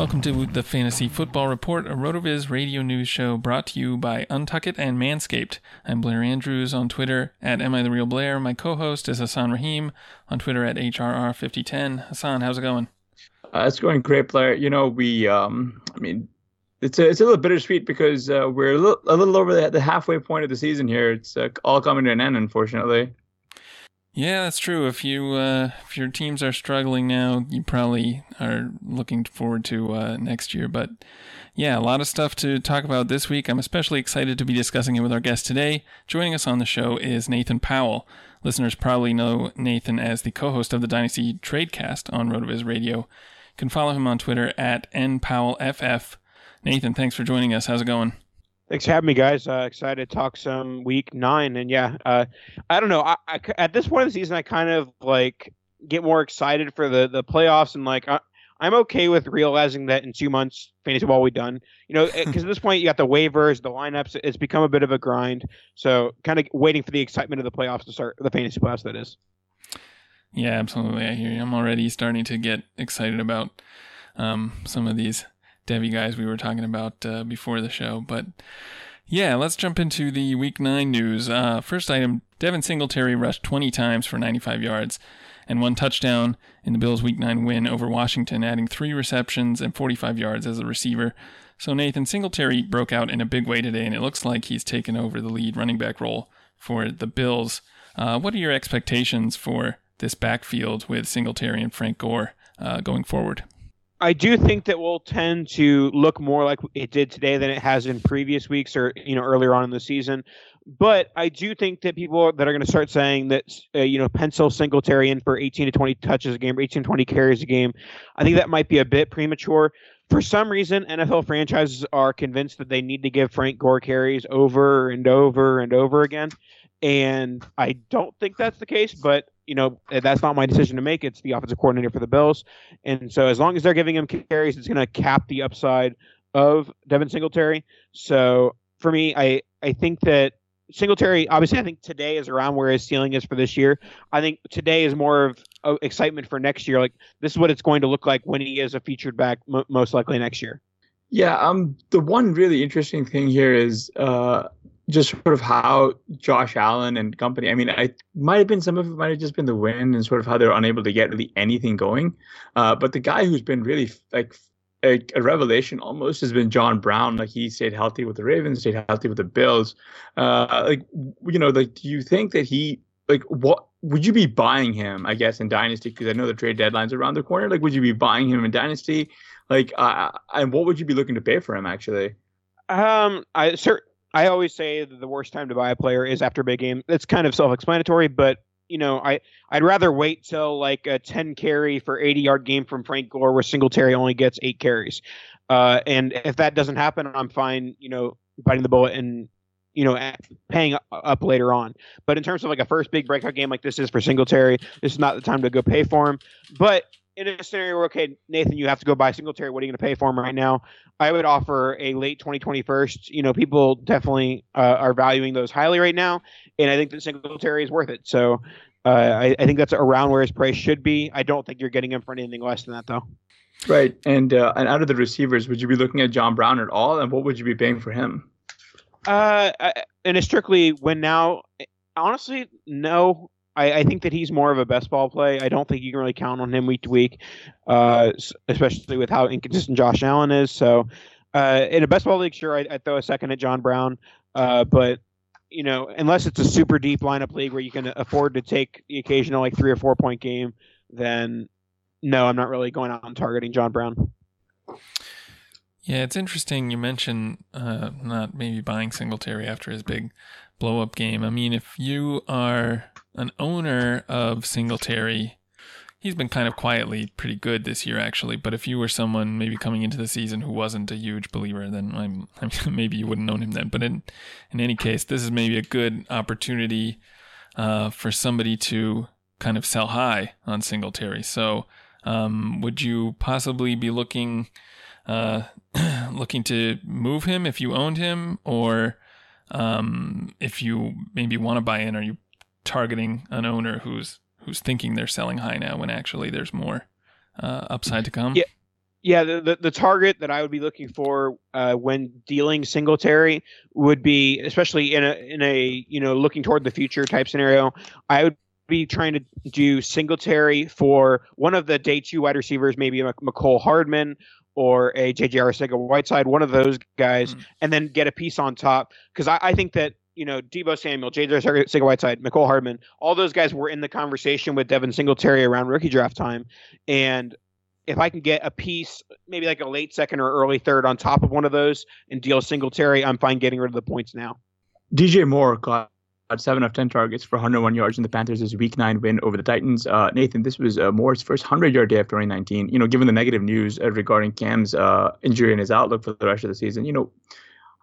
Welcome to the Fantasy Football Report, a RotoViz radio news show brought to you by Untuckit and Manscaped. I'm Blair Andrews on Twitter at Am I the Real Blair. My co-host is Hassan Rahim on Twitter at HRR5010. Hassan, how's it going? Uh, it's going great, Blair. You know, we, um, I mean, it's a, it's a little bittersweet because uh, we're a little, a little over the, the halfway point of the season here. It's uh, all coming to an end, unfortunately. Yeah, that's true. If you uh, if your teams are struggling now, you probably are looking forward to uh, next year. But yeah, a lot of stuff to talk about this week. I'm especially excited to be discussing it with our guest today. Joining us on the show is Nathan Powell. Listeners probably know Nathan as the co-host of the Dynasty Tradecast on RotoViz Radio. You can follow him on Twitter at npowellff. Nathan, thanks for joining us. How's it going? Thanks for having me, guys. Uh, excited to talk some week nine. And yeah, uh, I don't know. I, I, at this point of the season, I kind of like get more excited for the, the playoffs. And like, I, I'm okay with realizing that in two months, fantasy ball be done. You know, because at this point, you got the waivers, the lineups. It's become a bit of a grind. So kind of waiting for the excitement of the playoffs to start, the fantasy playoffs, that is. Yeah, absolutely. I hear you. I'm already starting to get excited about um, some of these Devy guys we were talking about uh, before the show. But yeah, let's jump into the Week 9 news. Uh, first item Devin Singletary rushed 20 times for 95 yards and one touchdown in the Bills' Week 9 win over Washington, adding three receptions and 45 yards as a receiver. So Nathan Singletary broke out in a big way today, and it looks like he's taken over the lead running back role for the Bills. Uh, what are your expectations for this backfield with Singletary and Frank Gore uh, going forward? I do think that we'll tend to look more like it did today than it has in previous weeks or you know earlier on in the season. But I do think that people that are going to start saying that uh, you know pencil Singletary in for 18 to 20 touches a game, 18 to 20 carries a game, I think that might be a bit premature. For some reason, NFL franchises are convinced that they need to give Frank Gore carries over and over and over again, and I don't think that's the case. But you know, that's not my decision to make. It's the offensive coordinator for the Bills. And so as long as they're giving him carries, it's going to cap the upside of Devin Singletary. So for me, I, I think that Singletary, obviously, I think today is around where his ceiling is for this year. I think today is more of, of excitement for next year. Like this is what it's going to look like when he is a featured back, m- most likely next year. Yeah, um, the one really interesting thing here is uh, just sort of how Josh Allen and company. I mean, I might have been some of it might have just been the wind and sort of how they're unable to get really anything going. Uh, but the guy who's been really like a, a, revelation almost has been John Brown. Like he stayed healthy with the Ravens, stayed healthy with the Bills. Uh, like you know, like do you think that he like what would you be buying him? I guess in Dynasty because I know the trade deadline's around the corner. Like, would you be buying him in Dynasty? Like, uh, and what would you be looking to pay for him? Actually, um, I sir, I always say that the worst time to buy a player is after a big game. It's kind of self-explanatory, but you know, I I'd rather wait till like a 10 carry for 80 yard game from Frank Gore where Singletary only gets eight carries. Uh, and if that doesn't happen, I'm fine, you know, biting the bullet and you know paying up later on. But in terms of like a first big breakout game like this is for Singletary, this is not the time to go pay for him. But in a scenario where okay, Nathan, you have to go buy Singletary. What are you going to pay for him right now? I would offer a late 2020 first. You know, people definitely uh, are valuing those highly right now, and I think that Singletary is worth it. So uh, I, I, think that's around where his price should be. I don't think you're getting him for anything less than that, though. Right, and uh, and out of the receivers, would you be looking at John Brown at all, and what would you be paying for him? Uh, and a strictly when now. Honestly, no. I, I, think that he's more of a best ball play. I don't think you can really count on him week to week, uh, especially with how inconsistent Josh Allen is. So, uh, in a best ball league, sure, I'd, I'd throw a second at John Brown, uh, but you know, unless it's a super deep lineup league where you can afford to take the occasional like three or four point game, then no, I'm not really going out and targeting John Brown. Yeah, it's interesting. You mentioned uh, not maybe buying Singletary after his big blow up game. I mean, if you are an owner of Singletary, he's been kind of quietly pretty good this year, actually. But if you were someone maybe coming into the season who wasn't a huge believer, then I'm, I maybe you wouldn't own him then. But in in any case, this is maybe a good opportunity uh, for somebody to kind of sell high on Singletary. So, um, would you possibly be looking uh, looking to move him if you owned him, or um, if you maybe want to buy in? Are you targeting an owner who's who's thinking they're selling high now when actually there's more uh, upside to come. Yeah. Yeah, the, the, the, target that I would be looking for uh, when dealing Singletary would be, especially in a in a you know looking toward the future type scenario, I would be trying to do Singletary for one of the day two wide receivers, maybe a Mecole Hardman or a JJ Arcega-Whiteside, one of those guys, mm. and then get a piece on top because I, I think that you know, Deebo Samuel, J.J. Sigga Whiteside, Mecole Hardman, all those guys were in the conversation with Devin Singletary around rookie draft time. And if I can get a piece, maybe like a late second or early third on top of one of those and deal Singletary, I'm fine getting rid of the points now. DJ Moore got seven of 10 targets for 101 yards in the Panthers' week nine win over the Titans. Uh, Nathan, this was uh, Moore's first 100 yard day of 2019. You know, given the negative news uh, regarding Cam's uh, injury and his outlook for the rest of the season, you know,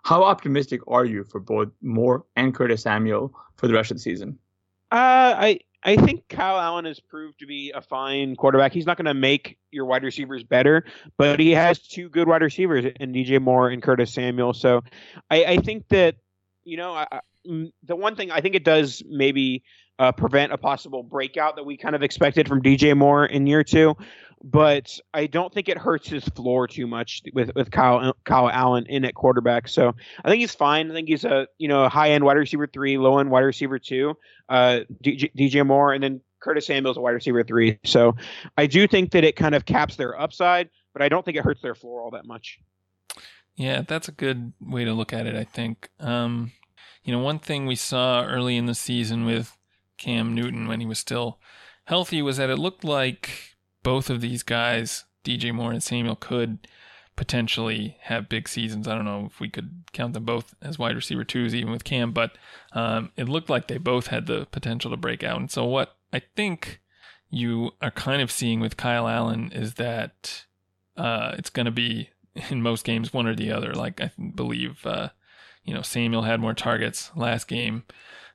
how optimistic are you for both Moore and Curtis Samuel for the rest of the season? Uh, I I think Kyle Allen has proved to be a fine quarterback. He's not going to make your wide receivers better, but he has two good wide receivers in DJ Moore and Curtis Samuel. So I, I think that you know I, the one thing I think it does maybe uh, prevent a possible breakout that we kind of expected from DJ Moore in year two but I don't think it hurts his floor too much with with Kyle Kyle Allen in at quarterback. So I think he's fine. I think he's a you know high end wide receiver three, low end wide receiver two. Uh, DJ, DJ Moore and then Curtis Samuel's a wide receiver three. So I do think that it kind of caps their upside, but I don't think it hurts their floor all that much. Yeah, that's a good way to look at it. I think. Um, you know, one thing we saw early in the season with Cam Newton when he was still healthy was that it looked like both of these guys, DJ Moore and Samuel, could potentially have big seasons. I don't know if we could count them both as wide receiver twos, even with Cam, but um, it looked like they both had the potential to break out. And so, what I think you are kind of seeing with Kyle Allen is that uh, it's going to be in most games one or the other. Like I believe, uh, you know, Samuel had more targets last game.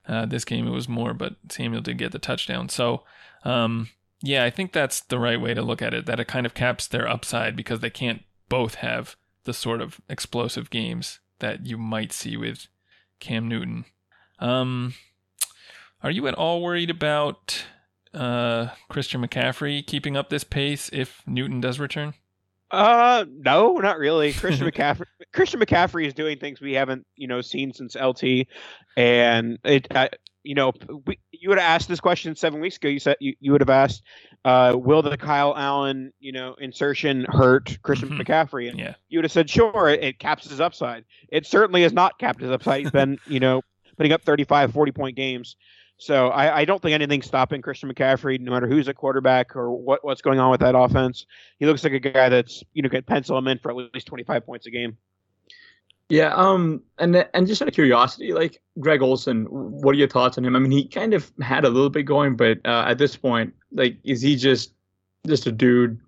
Uh, this game it was more, but Samuel did get the touchdown. So um, yeah, I think that's the right way to look at it. That it kind of caps their upside because they can't both have the sort of explosive games that you might see with Cam Newton. Um, are you at all worried about uh, Christian McCaffrey keeping up this pace if Newton does return? Uh, no, not really. Christian McCaffrey. Christian McCaffrey is doing things we haven't, you know, seen since LT, and it. Uh, you know, we, you would have asked this question seven weeks ago. You said you, you would have asked, uh, will the Kyle Allen, you know, insertion hurt Christian mm-hmm. McCaffrey? And yeah. you would have said, sure, it, it, caps his upside. It certainly has not capped his upside. He's been, you know, putting up 35, 40 point games. So I, I, don't think anything's stopping Christian McCaffrey, no matter who's at quarterback or what, what's going on with that offense. He looks like a guy that's you know can pencil him in for at least 25 points a game. Yeah, um, and and just out of curiosity, like Greg Olsen, what are your thoughts on him? I mean, he kind of had a little bit going, but uh, at this point, like, is he just just a dude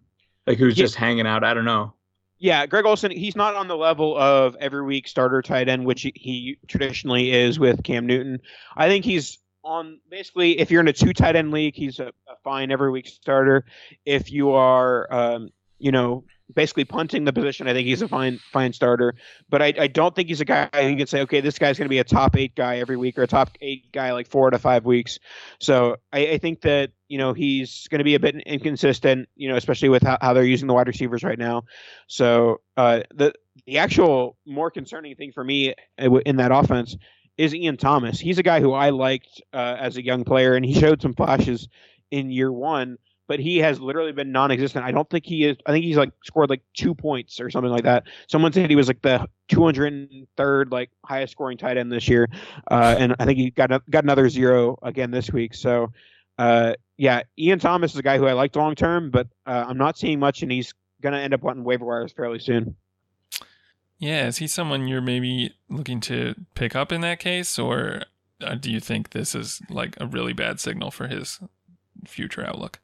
like who's yeah. just hanging out? I don't know. Yeah, Greg Olsen, he's not on the level of every week starter tight end, which he, he traditionally is with Cam Newton. I think he's on basically if you're in a two tight end league, he's a, a fine every week starter. If you are, um, you know, basically punting the position. I think he's a fine fine starter, but I, I don't think he's a guy you can say, okay, this guy's going to be a top eight guy every week or a top eight guy like four to five weeks. So I, I think that you know he's going to be a bit inconsistent, you know, especially with how, how they're using the wide receivers right now. So uh, the the actual more concerning thing for me uh, in that offense is Ian Thomas. He's a guy who I liked uh, as a young player, and he showed some flashes in year one but he has literally been non-existent. I don't think he is. I think he's like scored like two points or something like that. Someone said he was like the 203rd like highest scoring tight end this year, uh, and I think he got got another zero again this week. So, uh, yeah, Ian Thomas is a guy who I liked long term, but uh, I'm not seeing much, and he's gonna end up on waiver wires fairly soon. Yeah, is he someone you're maybe looking to pick up in that case, or uh, do you think this is like a really bad signal for his future outlook?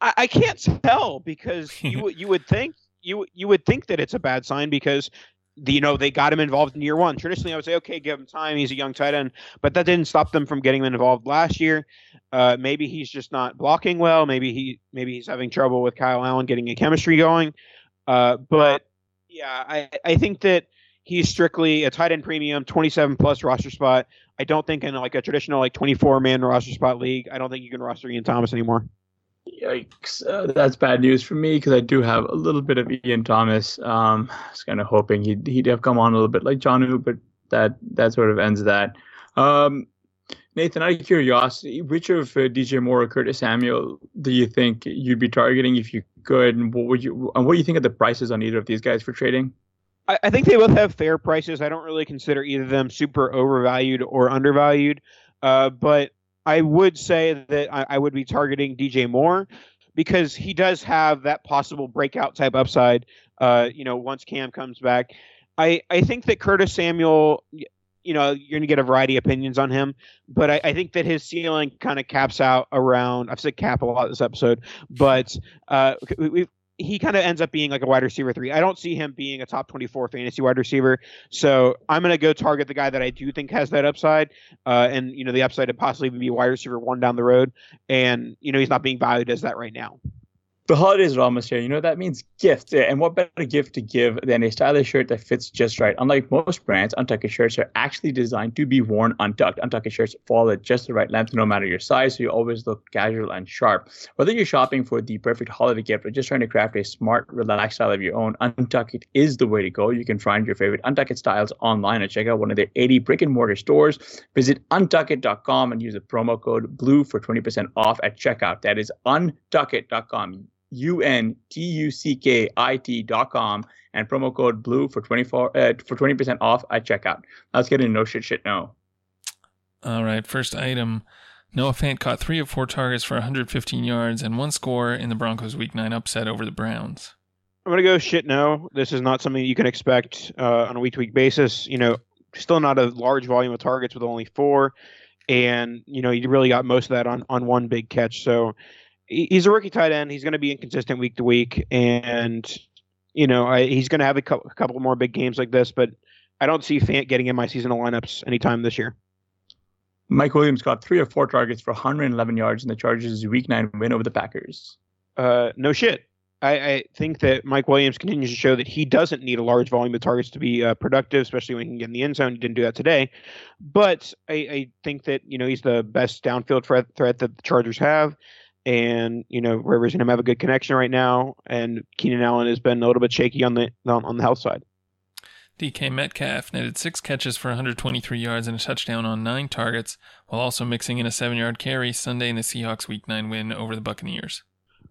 I, I can't tell because you you would think you you would think that it's a bad sign because you know they got him involved in year one. Traditionally, I would say, okay, give him time. He's a young tight end, but that didn't stop them from getting him involved last year. Uh, maybe he's just not blocking well. Maybe he maybe he's having trouble with Kyle Allen getting a chemistry going. Uh, but yeah, I I think that he's strictly a tight end premium, 27 plus roster spot. I don't think in like a traditional like 24 man roster spot league, I don't think you can roster Ian Thomas anymore. Yikes! Uh, that's bad news for me because I do have a little bit of Ian Thomas. Um, I was kind of hoping he'd he'd have come on a little bit like Jonnu, but that that sort of ends that. Um, Nathan, out of curiosity, which of uh, DJ Moore or Curtis Samuel do you think you'd be targeting if you could? And what would you and what do you think of the prices on either of these guys for trading? I, I think they both have fair prices. I don't really consider either of them super overvalued or undervalued. Uh, but I would say that I, I would be targeting DJ Moore because he does have that possible breakout type upside. Uh, you know, once Cam comes back, I I think that Curtis Samuel. You know, you're going to get a variety of opinions on him, but I, I think that his ceiling kind of caps out around. I've said cap a lot this episode, but uh, we, he kind of ends up being like a wide receiver three. I don't see him being a top 24 fantasy wide receiver. So I'm going to go target the guy that I do think has that upside. Uh, and, you know, the upside to possibly be wide receiver one down the road. And, you know, he's not being valued as that right now the holidays are almost here. You know, that means gift. And what better gift to give than a stylish shirt that fits just right? Unlike most brands, Untuckit shirts are actually designed to be worn untucked. Untuckit shirts fall at just the right length, no matter your size, so you always look casual and sharp. Whether you're shopping for the perfect holiday gift or just trying to craft a smart, relaxed style of your own, Untuckit is the way to go. You can find your favorite Untuckit styles online and check out one of their 80 brick and mortar stores. Visit untuckit.com and use the promo code BLUE for 20% off at checkout. That is untuckit.com. U-N-T-U-C-K-I-T dot com and promo code blue for 24 uh, for 20% off at checkout. Let's get into no shit shit no. All right, first item. Noah Fant caught three of four targets for 115 yards and one score in the Broncos' Week 9 upset over the Browns. I'm going to go shit no. This is not something you can expect uh, on a week to week basis. You know, still not a large volume of targets with only four. And, you know, you really got most of that on, on one big catch. So, he's a rookie tight end. He's going to be inconsistent week to week, and you know I, he's going to have a couple, a couple more big games like this. But I don't see Fant getting in my seasonal lineups anytime this year. Mike Williams got three or four targets for 111 yards in the Chargers' Week Nine win over the Packers. Uh, no shit. I, I, think that Mike Williams continues to show that he doesn't need a large volume of targets to be uh, productive, especially when he can get in the end zone. He didn't do that today, but I, I think that you know he's the best downfield threat, threat that the Chargers have and you know Rivers and him have a good connection right now, and Keenan Allen has been a little bit shaky on the on, on the health side. DK Metcalf netted six catches for 123 yards and a touchdown on nine targets, while also mixing in a seven-yard carry Sunday in the Seahawks' Week Nine win over the Buccaneers.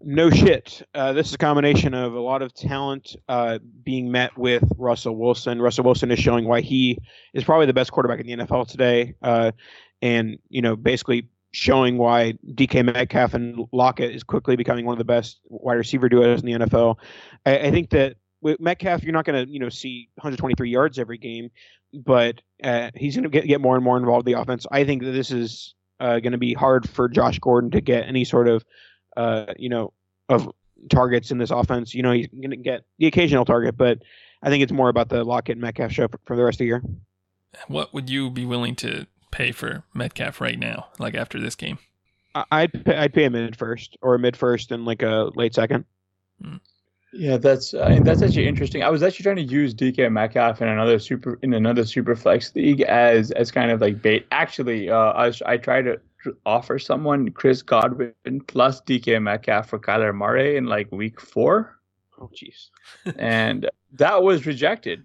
No shit. Uh, this is a combination of a lot of talent uh, being met with Russell Wilson. Russell Wilson is showing why he is probably the best quarterback in the NFL today, uh, and you know basically showing why DK Metcalf and Lockett is quickly becoming one of the best wide receiver duos in the NFL. I, I think that with Metcalf, you're not going to you know see 123 yards every game, but uh, he's going to get more and more involved in the offense. I think that this is uh, going to be hard for Josh Gordon to get any sort of uh, you know of targets in this offense. You know he's going to get the occasional target, but I think it's more about the Lockett and Metcalf show for the rest of the year. What would you be willing to pay for Metcalf right now, like after this game? I'd pay, I'd pay a mid first or a mid first and like a late second. Hmm. Yeah, that's I mean, that's actually interesting. I was actually trying to use DK Metcalf in another super in another super flex league as as kind of like bait. Actually, uh, I I tried to offer someone Chris Godwin plus DK Metcalf for Kyler Murray in like week four. Oh, jeez. and that was rejected.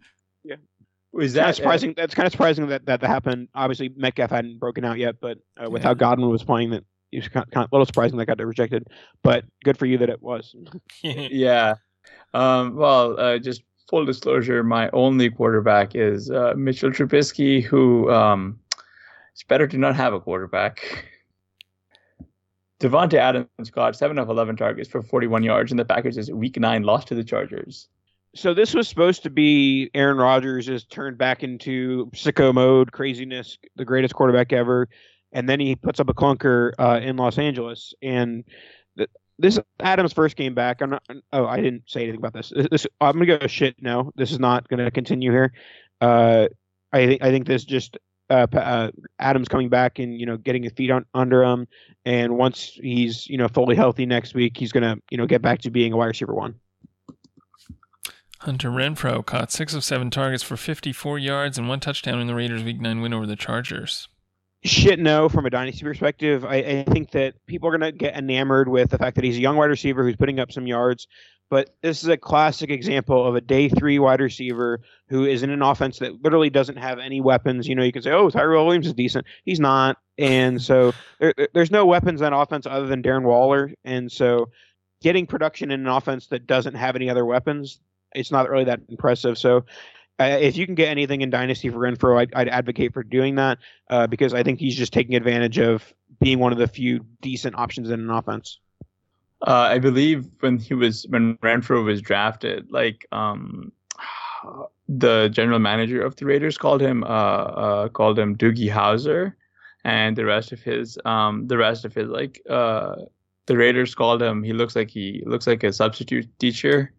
Yeah. Was that kind of surprising? that's kind of surprising that, that that happened. Obviously, Metcalf hadn't broken out yet, but uh, with yeah. how Godwin was playing, that it was kind of, kind of a little surprising that got rejected. But good for you that it was. yeah. Um, well, uh, just full disclosure, my only quarterback is uh, Mitchell Trubisky, who um, it's better to not have a quarterback. Davante Adams got seven of eleven targets for 41 yards, in the Packers' Week Nine loss to the Chargers. So this was supposed to be Aaron Rodgers is turned back into sicko mode, craziness, the greatest quarterback ever, and then he puts up a clunker uh, in Los Angeles. And th- this Adams' first game back. I'm not. Oh, I didn't say anything about this. this I'm gonna go shit. No, this is not gonna continue here. Uh, I think I think this just uh, uh, Adams coming back and you know getting his feet on, under him, and once he's you know fully healthy next week, he's gonna you know get back to being a wide receiver one. Hunter Renfrow caught six of seven targets for 54 yards and one touchdown in the Raiders' Week Nine win over the Chargers. Shit, no. From a dynasty perspective, I, I think that people are going to get enamored with the fact that he's a young wide receiver who's putting up some yards. But this is a classic example of a day three wide receiver who is in an offense that literally doesn't have any weapons. You know, you can say, "Oh, Tyrell Williams is decent." He's not, and so there, there's no weapons on offense other than Darren Waller. And so, getting production in an offense that doesn't have any other weapons, it's not really that impressive. So uh, if you can get anything in Dynasty for Renfrow, I'd, I'd advocate for doing that uh, because I think he's just taking advantage of being one of the few decent options in an offense. Uh, I believe when he was when Renfrow was drafted, like um, the general manager of the Raiders called him uh, uh, called him Doogie Howser, and the rest of his um, the rest of his like uh, the Raiders called him. He looks like he looks like a substitute teacher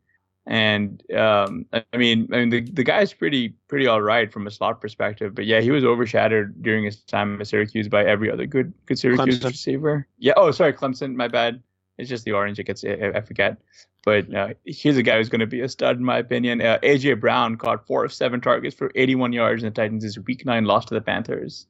and um, I mean, I mean, the the guy's pretty pretty all right from a slot perspective, but yeah, he was overshadowed during his time at Syracuse by every other good good Syracuse Clemson. receiver. Yeah. Oh, sorry, Clemson. My bad. It's just the orange. It gets I, I forget. But uh, here's a guy who's going to be a stud in my opinion. Uh, AJ Brown caught four of seven targets for 81 yards, in the Titans' Week Nine loss to the Panthers.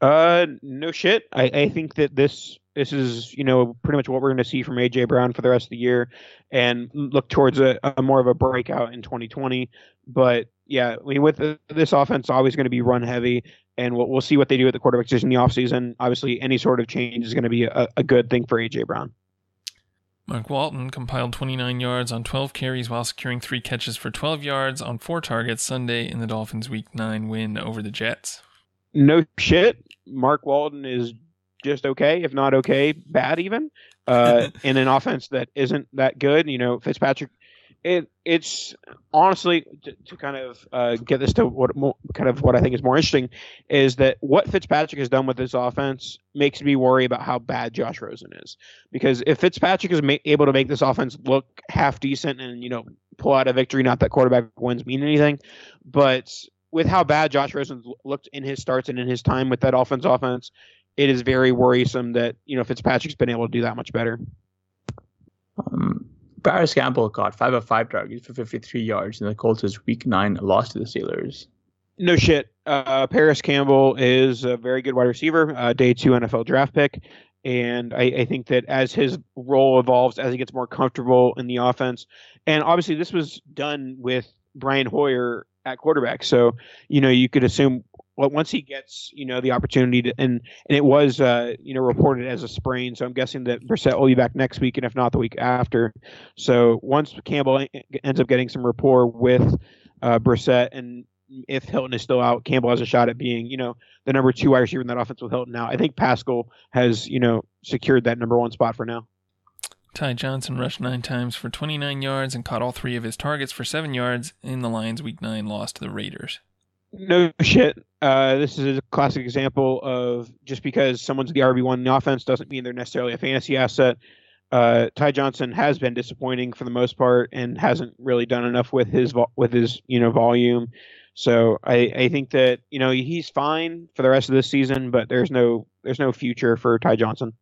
Uh, no shit. I, I think that this this is you know pretty much what we're going to see from AJ Brown for the rest of the year, and look towards a, a more of a breakout in 2020. But yeah, I mean, with the, this offense, always going to be run heavy, and we'll, we'll see what they do at the quarterback position in the offseason. Obviously, any sort of change is going to be a, a good thing for AJ Brown. Mark Walton compiled 29 yards on 12 carries while securing three catches for 12 yards on four targets Sunday in the Dolphins' Week 9 win over the Jets. No shit. Mark Walton is just okay, if not okay, bad even, uh, in an offense that isn't that good. You know, Fitzpatrick. It it's honestly to, to kind of uh, get this to what more, kind of what I think is more interesting is that what Fitzpatrick has done with this offense makes me worry about how bad Josh Rosen is because if Fitzpatrick is ma- able to make this offense look half decent and you know pull out a victory, not that quarterback wins mean anything, but with how bad Josh Rosen looked in his starts and in his time with that offense offense, it is very worrisome that you know Fitzpatrick's been able to do that much better. Um, Parris Campbell caught five of five targets for 53 yards in the Colts' Week Nine loss to the Steelers. No shit. Uh, Parris Campbell is a very good wide receiver, uh, day two NFL draft pick. And I, I, think that as his role evolves, as he gets more comfortable in the offense, and obviously this was done with Brian Hoyer at quarterback. So, you know, you could assume once he gets you know the opportunity to, and and it was uh, you know reported as a sprain, so I'm guessing that Brissett will be back next week, and if not the week after. So once Campbell ends up getting some rapport with uh, Brissett, and if Hilton is still out, Campbell has a shot at being, you know, the number two wide receiver in that offense with Hilton now. I think Pascal has, you know, secured that number one spot for now. Ty Johnson rushed nine times for 29 yards and caught all three of his targets for seven yards in the Lions' Week 9 loss to the Raiders. No shit. Uh, this is a classic example of just because someone's the RB1 in the offense doesn't mean they're necessarily a fantasy asset. Uh, Ty Johnson has been disappointing for the most part and hasn't really done enough with his vo- with his you know volume. So I, I think that you know he's fine for the rest of this season, but there's no there's no future for Ty Johnson.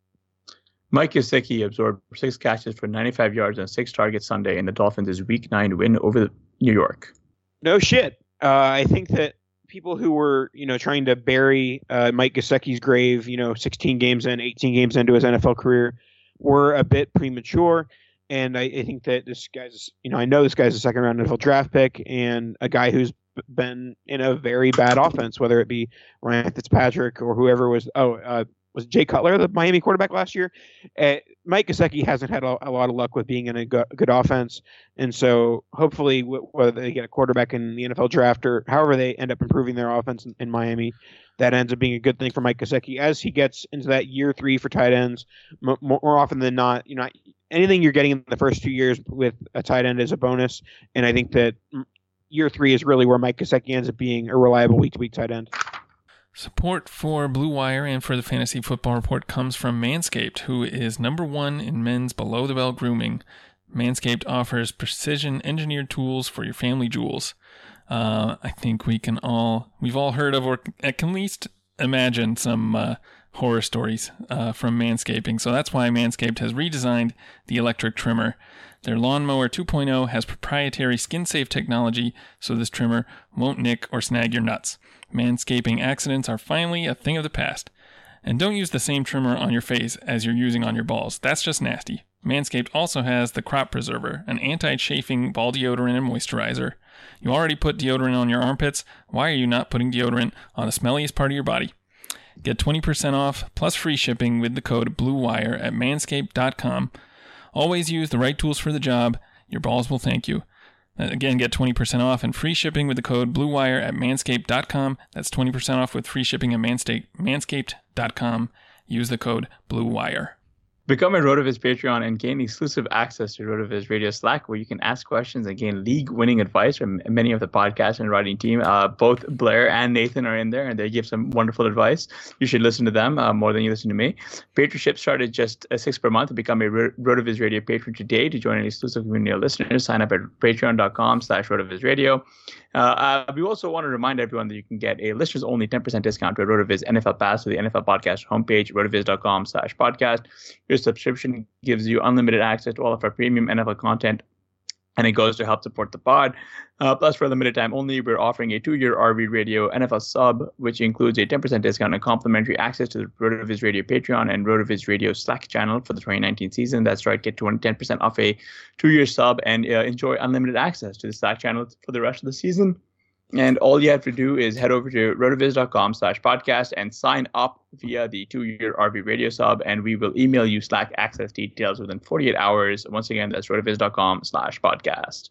Mike Gesicki absorbed six catches for 95 yards and six targets Sunday in the Dolphins' Week 9 win over New York. No shit. Uh, I think that people who were, you know, trying to bury uh, Mike Gesicki's grave, you know, 16 games in, 18 games into his NFL career, were a bit premature. And I, I think that this guy's, you know, I know this guy's a second round NFL draft pick and a guy who's been in a very bad offense, whether it be Ryan Fitzpatrick or whoever was. Oh, uh, was Jay Cutler the Miami quarterback last year? Uh, Mike Gesicki hasn't had a, a, lot of luck with being in a good, good offense, and so hopefully, w- whether they get a quarterback in the NFL draft or however they end up improving their offense in, in Miami, that ends up being a good thing for Mike Gesicki as he gets into that year three for tight ends. M- more often than not, you know, anything you're getting in the first two years with a tight end is a bonus, and I think that year three is really where Mike Gesicki ends up being a reliable week to week tight end. Support for Blue Wire and for the Fantasy Football Report comes from Manscaped, who is number one in men's below the belt grooming. Manscaped offers precision engineered tools for your family jewels. Uh, I think we can all, we've all heard of, or at least imagine some uh, horror stories uh, from manscaping. So that's why Manscaped has redesigned the electric trimmer. Their Lawnmower 2.0 has proprietary skin safe technology, so this trimmer won't nick or snag your nuts. Manscaping accidents are finally a thing of the past. And don't use the same trimmer on your face as you're using on your balls. That's just nasty. Manscaped also has the Crop Preserver, an anti chafing ball deodorant and moisturizer. You already put deodorant on your armpits. Why are you not putting deodorant on the smelliest part of your body? Get 20% off plus free shipping with the code BLUEWIRE at manscaped.com. Always use the right tools for the job. Your balls will thank you. Uh, again, get 20% off and free shipping with the code BLUEWIRE at manscaped.com. That's 20% off with free shipping at manscaped.com. Use the code BLUEWIRE. Become a RotoViz Patreon and gain exclusive access to RotoViz Radio Slack, where you can ask questions and gain league-winning advice from many of the podcast and writing team. Uh, both Blair and Nathan are in there, and they give some wonderful advice. You should listen to them uh, more than you listen to me. Patronship started just a six per month. Become a RotoViz Radio patron today to join an exclusive community of listeners, sign up at patreon.com slash RotoViz. Uh, uh, we also want to remind everyone that you can get a listeners only 10% discount to a RotoViz NFL Pass to the NFL Podcast homepage, rotoviz.com slash podcast. Your subscription gives you unlimited access to all of our premium NFL content and it goes to help support the pod. Uh, plus, for a limited time only, we're offering a two-year RV Radio NFL sub, which includes a 10% discount and complimentary access to the RotoViz Radio Patreon and RotoViz Radio Slack channel for the 2019 season. That's right, get 10% off a two-year sub and uh, enjoy unlimited access to the Slack channel for the rest of the season. And all you have to do is head over to rotoviz.com slash podcast and sign up via the two-year RV radio sub, and we will email you Slack access details within 48 hours. Once again, that's rotoviz.com slash podcast.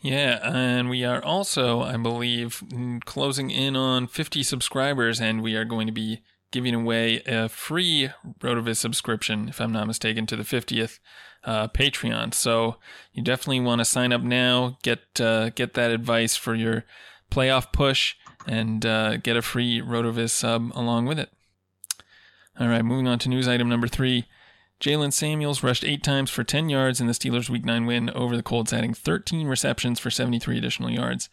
Yeah, and we are also, I believe, closing in on 50 subscribers, and we are going to be giving away a free RotoViz subscription, if I'm not mistaken, to the 50th uh, Patreon. So you definitely want to sign up now, get uh, get that advice for your playoff push, and uh, get a free RotoViz sub along with it. All right, moving on to news item number three. Jalen Samuels rushed eight times for 10 yards in the Steelers' Week 9 win over the Colts, adding 13 receptions for 73 additional yards.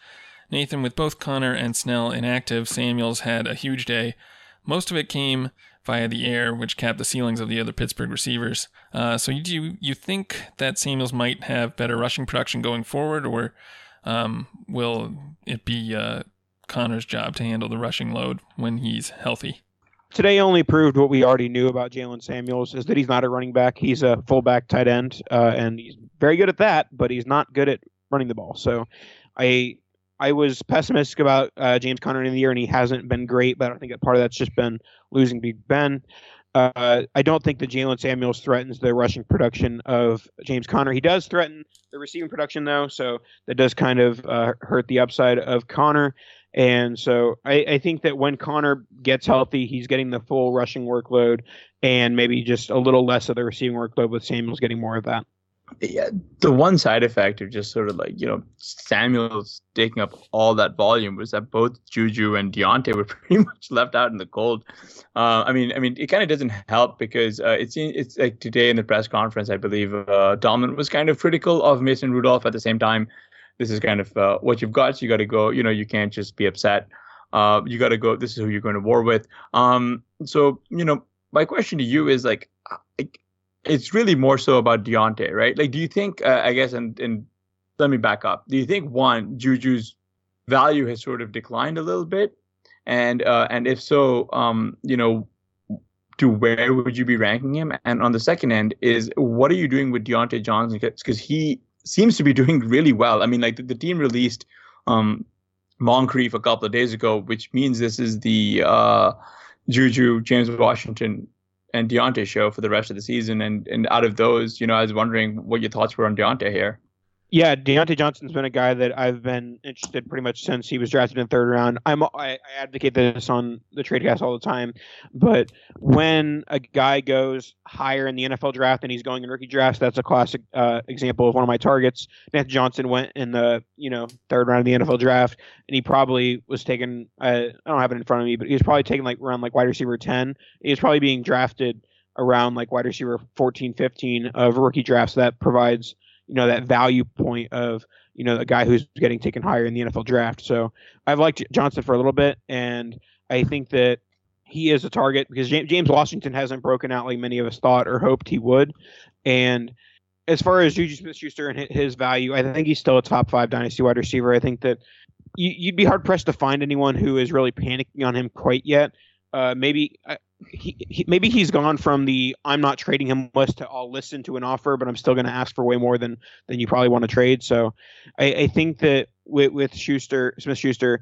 Nathan, with both Conner and Snell inactive, Samuels had a huge day. Most of it came via the air, which capped the ceilings of the other Pittsburgh receivers. Uh, so you do you think that Samuels might have better rushing production going forward, or um, will it be uh, Conner's job to handle the rushing load when he's healthy? Today only proved what we already knew about Jalen Samuels is that he's not a running back. He's a fullback tight end, uh, and he's very good at that, but he's not good at running the ball. So I I was pessimistic about uh, James Conner in the year, and he hasn't been great. But I think that part of that's just been losing Big Ben. Uh, I don't think that Jalen Samuels threatens the rushing production of James Conner. He does threaten the receiving production, though, so that does kind of uh, hurt the upside of Conner. And so I, I, think that when Conner gets healthy, he's getting the full rushing workload and maybe just a little less of the receiving workload with Samuels getting more of that yeah, the one side effect of just sort of like you know Samuel's taking up all that volume was that both Juju and Diontae were pretty much left out in the cold. Uh, I mean, I mean, it kind of doesn't help because uh, it's it's like today in the press conference, I believe uh, was kind of critical of Mason Rudolph. At the same time, this is kind of uh, what you've got. So you got to go. You know, you can't just be upset. Uh, you got to go. This is who you're going to war with. Um, so you know, my question to you is like, it's really more so about Diontae, right? Like, do you think, uh, I guess, and, and let me back up. Do you think one, Juju's value has sort of declined a little bit? And uh, and if so, um, you know, to where would you be ranking him? And on the second end is what are you doing with Diontae Johnson? Because he seems to be doing really well. I mean, like the, the team released um, Moncrief a couple of days ago, which means this is the uh, Juju James Washington and Diontae show for the rest of the season. And and out of those, you know, I was wondering what your thoughts were on Diontae here. Yeah, Diontae Johnson's been a guy that I've been interested pretty much since he was drafted in third round. I'm I, I advocate this on the TradeCast all the time, but when a guy goes higher in the NFL draft and he's going in rookie drafts, that's a classic uh, example of one of my targets. Nathan Johnson went in the you know third round of the NFL draft, and he probably was taken. Uh, I don't have it in front of me, but he was probably taken like around like wide receiver ten. He was probably being drafted around like wide receiver 14, 15 of rookie drafts. That provides you know that value point of you know a guy who's getting taken higher in the NFL draft. So I've liked Johnson for a little bit, and I think that he is a target because James Washington hasn't broken out like many of us thought or hoped he would. And as far as Juju Smith-Schuster and his value, I think he's still a top five dynasty wide receiver. I think that you'd be hard pressed to find anyone who is really panicking on him quite yet. Uh, maybe he, he, maybe he's gone from the I'm not trading him list to I'll listen to an offer, but I'm still going to ask for way more than than you probably want to trade. So I, I think that with, with Schuster Smith Schuster,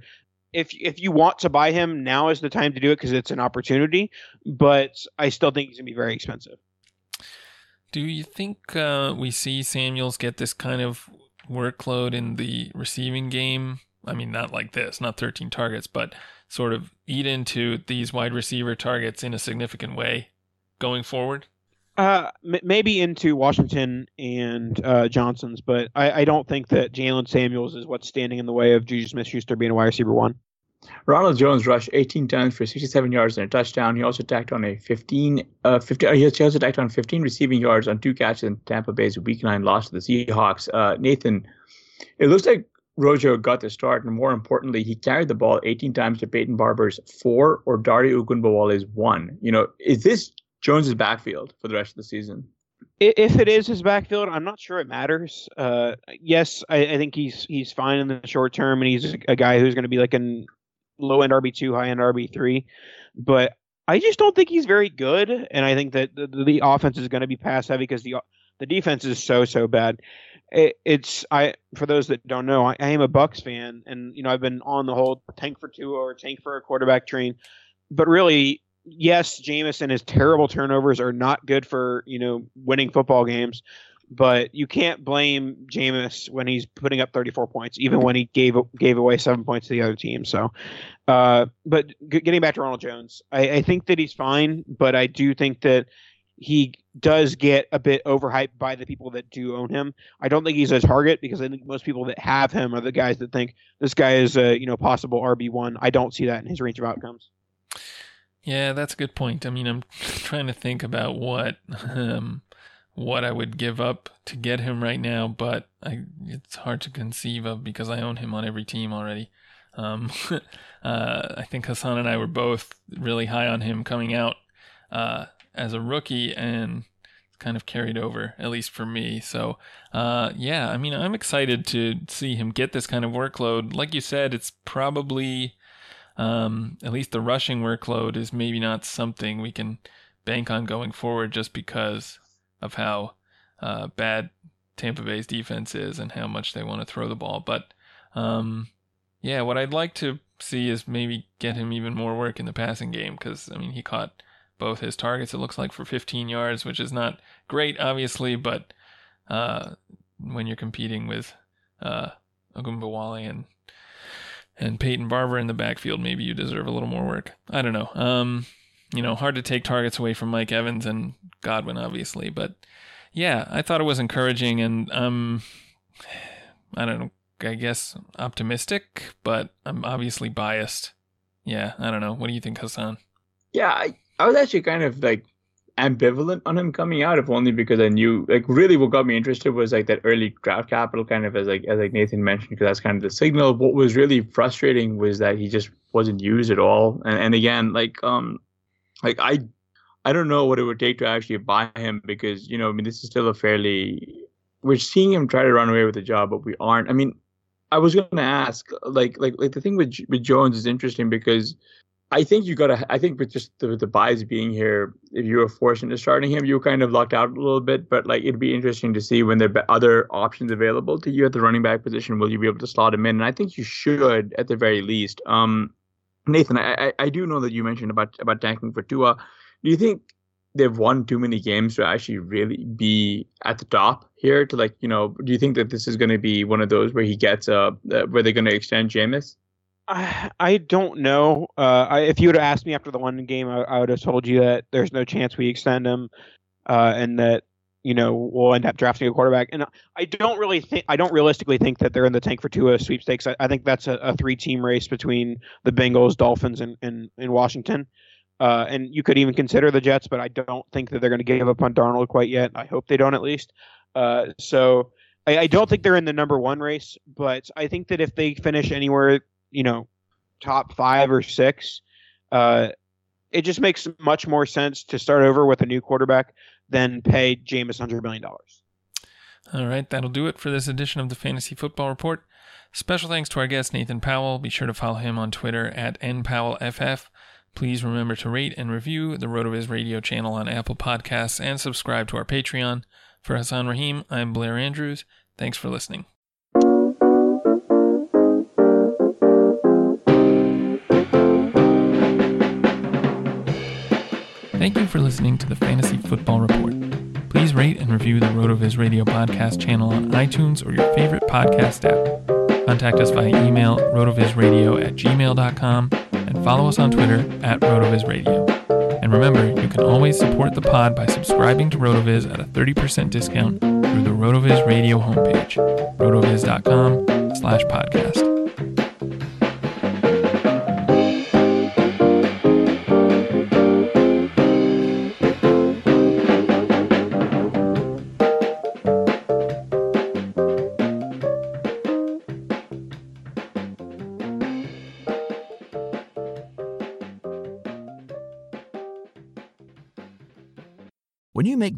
if if you want to buy him, now is the time to do it because it's an opportunity. But I still think he's going to be very expensive. Do you think uh, we see Samuels get this kind of workload in the receiving game? I mean, not like this, not 13 targets, but sort of eat into these wide receiver targets in a significant way going forward? Uh, m- maybe into Washington and uh, Johnson's, but I, I don't think that Jalen Samuels is what's standing in the way of Juju Smith-Schuster being a wide receiver one. Ronald Jones rushed 18 times for 67 yards and a touchdown. He also tacked on a 15, uh, 50, uh, he also tacked on 15 receiving yards on two catches in Tampa Bay's Week Nine loss to the Seahawks. Uh, Nathan, it looks like Rojo got the start, and more importantly, he carried the ball 18 times to Peyton Barber's four or Dare Ogunbowale's one. You know, is this Jones's backfield for the rest of the season? If it is his backfield, I'm not sure it matters. Uh, yes, I, I, think he's he's fine in the short term, and he's a guy who's going to be like a low end RB two, high end RB three. But I just don't think he's very good, and I think that the, the offense is going to be pass heavy because the the defense is so so bad it, it's I for those that don't know, I, I, am a Bucs fan, and you know I've been on the whole tank for two or tank for a quarterback train, but really, yes, Jameis and his terrible turnovers are not good for you know winning football games. But you can't blame Jameis when he's putting up 34 points, even when he gave gave away seven points to the other team. So, uh, but g- getting back to Ronald Jones, I, I think that he's fine, but I do think that he does get a bit overhyped by the people that do own him. I don't think he's a target because I think most people that have him are the guys that think this guy is a you know possible RB one. I don't see that in his range of outcomes. Yeah, that's a good point. I mean, I'm trying to think about what um, what I would give up to get him right now, but I, it's hard to conceive of because I own him on every team already. Um, uh, I think Hassan and I were both really high on him coming out. Uh, as a rookie and kind of carried over, at least for me. So, uh, yeah, I mean, I'm excited to see him get this kind of workload. Like you said, it's probably, um, at least the rushing workload is maybe not something we can bank on going forward just because of how uh, bad Tampa Bay's defense is and how much they want to throw the ball. But, um, yeah, what I'd like to see is maybe get him even more work in the passing game because, I mean, he caught both his targets, it looks like, for 15 yards, which is not great, obviously, but uh, when you're competing with uh, Ogunbowale and and Peyton Barber in the backfield, maybe you deserve a little more work. I don't know. Um, you know, hard to take targets away from Mike Evans and Godwin, obviously, but yeah, I thought it was encouraging, and um, I don't know. I guess optimistic, but I'm obviously biased. Yeah, I don't know. What do you think, Hassan? Yeah, I, I was actually kind of like ambivalent on him coming out, if only because I knew like really what got me interested was like that early draft capital kind of as like as like Nathan mentioned because that's kind of the signal. What was really frustrating was that he just wasn't used at all. And and again, like um like I I don't know what it would take to actually buy him because you know I mean this is still a fairly we're seeing him try to run away with the job, but we aren't. I mean, I was going to ask like like like the thing with with Jones is interesting because I think you got to. I think with just the, the byes being here, if you were forced into starting him, you were kind of locked out a little bit. But like, it'd be interesting to see when there are other options available to you at the running back position. Will you be able to slot him in? And I think you should at the very least. Um, Nathan, I, I do know that you mentioned about about tanking for Tua. Do you think they've won too many games to actually really be at the top here? To like, you know, do you think that this is going to be one of those where he gets uh, uh where they're going to extend Jameis? I, don't know. Uh, I, if you would have asked me after the London game, I, I, would have told you that there's no chance we extend him, uh, and that you know we'll end up drafting a quarterback. And I don't really think, I don't realistically think that they're in the tank for Tua sweepstakes. I, I think that's a, a three-team race between the Bengals, Dolphins, and and, and Washington. Uh, and you could even consider the Jets, but I don't think that they're going to give up on Darnold quite yet. I hope they don't at least. Uh, so I, don't think they're in the number one race, but I think that if they finish anywhere you know, top five or six, uh, it just makes much more sense to start over with a new quarterback than pay Jameis hundred million dollars. All right, that'll do it for this edition of the Fantasy Football Report. Special thanks to our guest Nathan Powell. Be sure to follow him on Twitter at npowellff. Please remember to rate and review the RotoViz radio channel on Apple Podcasts and subscribe to our Patreon. For Hassan Rahim, I'm Blair Andrews. Thanks for listening. Thank you for listening to the Fantasy Football Report. Please rate and review the RotoViz Radio podcast channel on iTunes or your favorite podcast app. Contact us via email rotovizradio at gmail.com and follow us on Twitter at rotovizradio. And remember, you can always support the pod by subscribing to RotoViz at a 30% discount through the RotoViz Radio homepage, rotoviz.com slash podcast.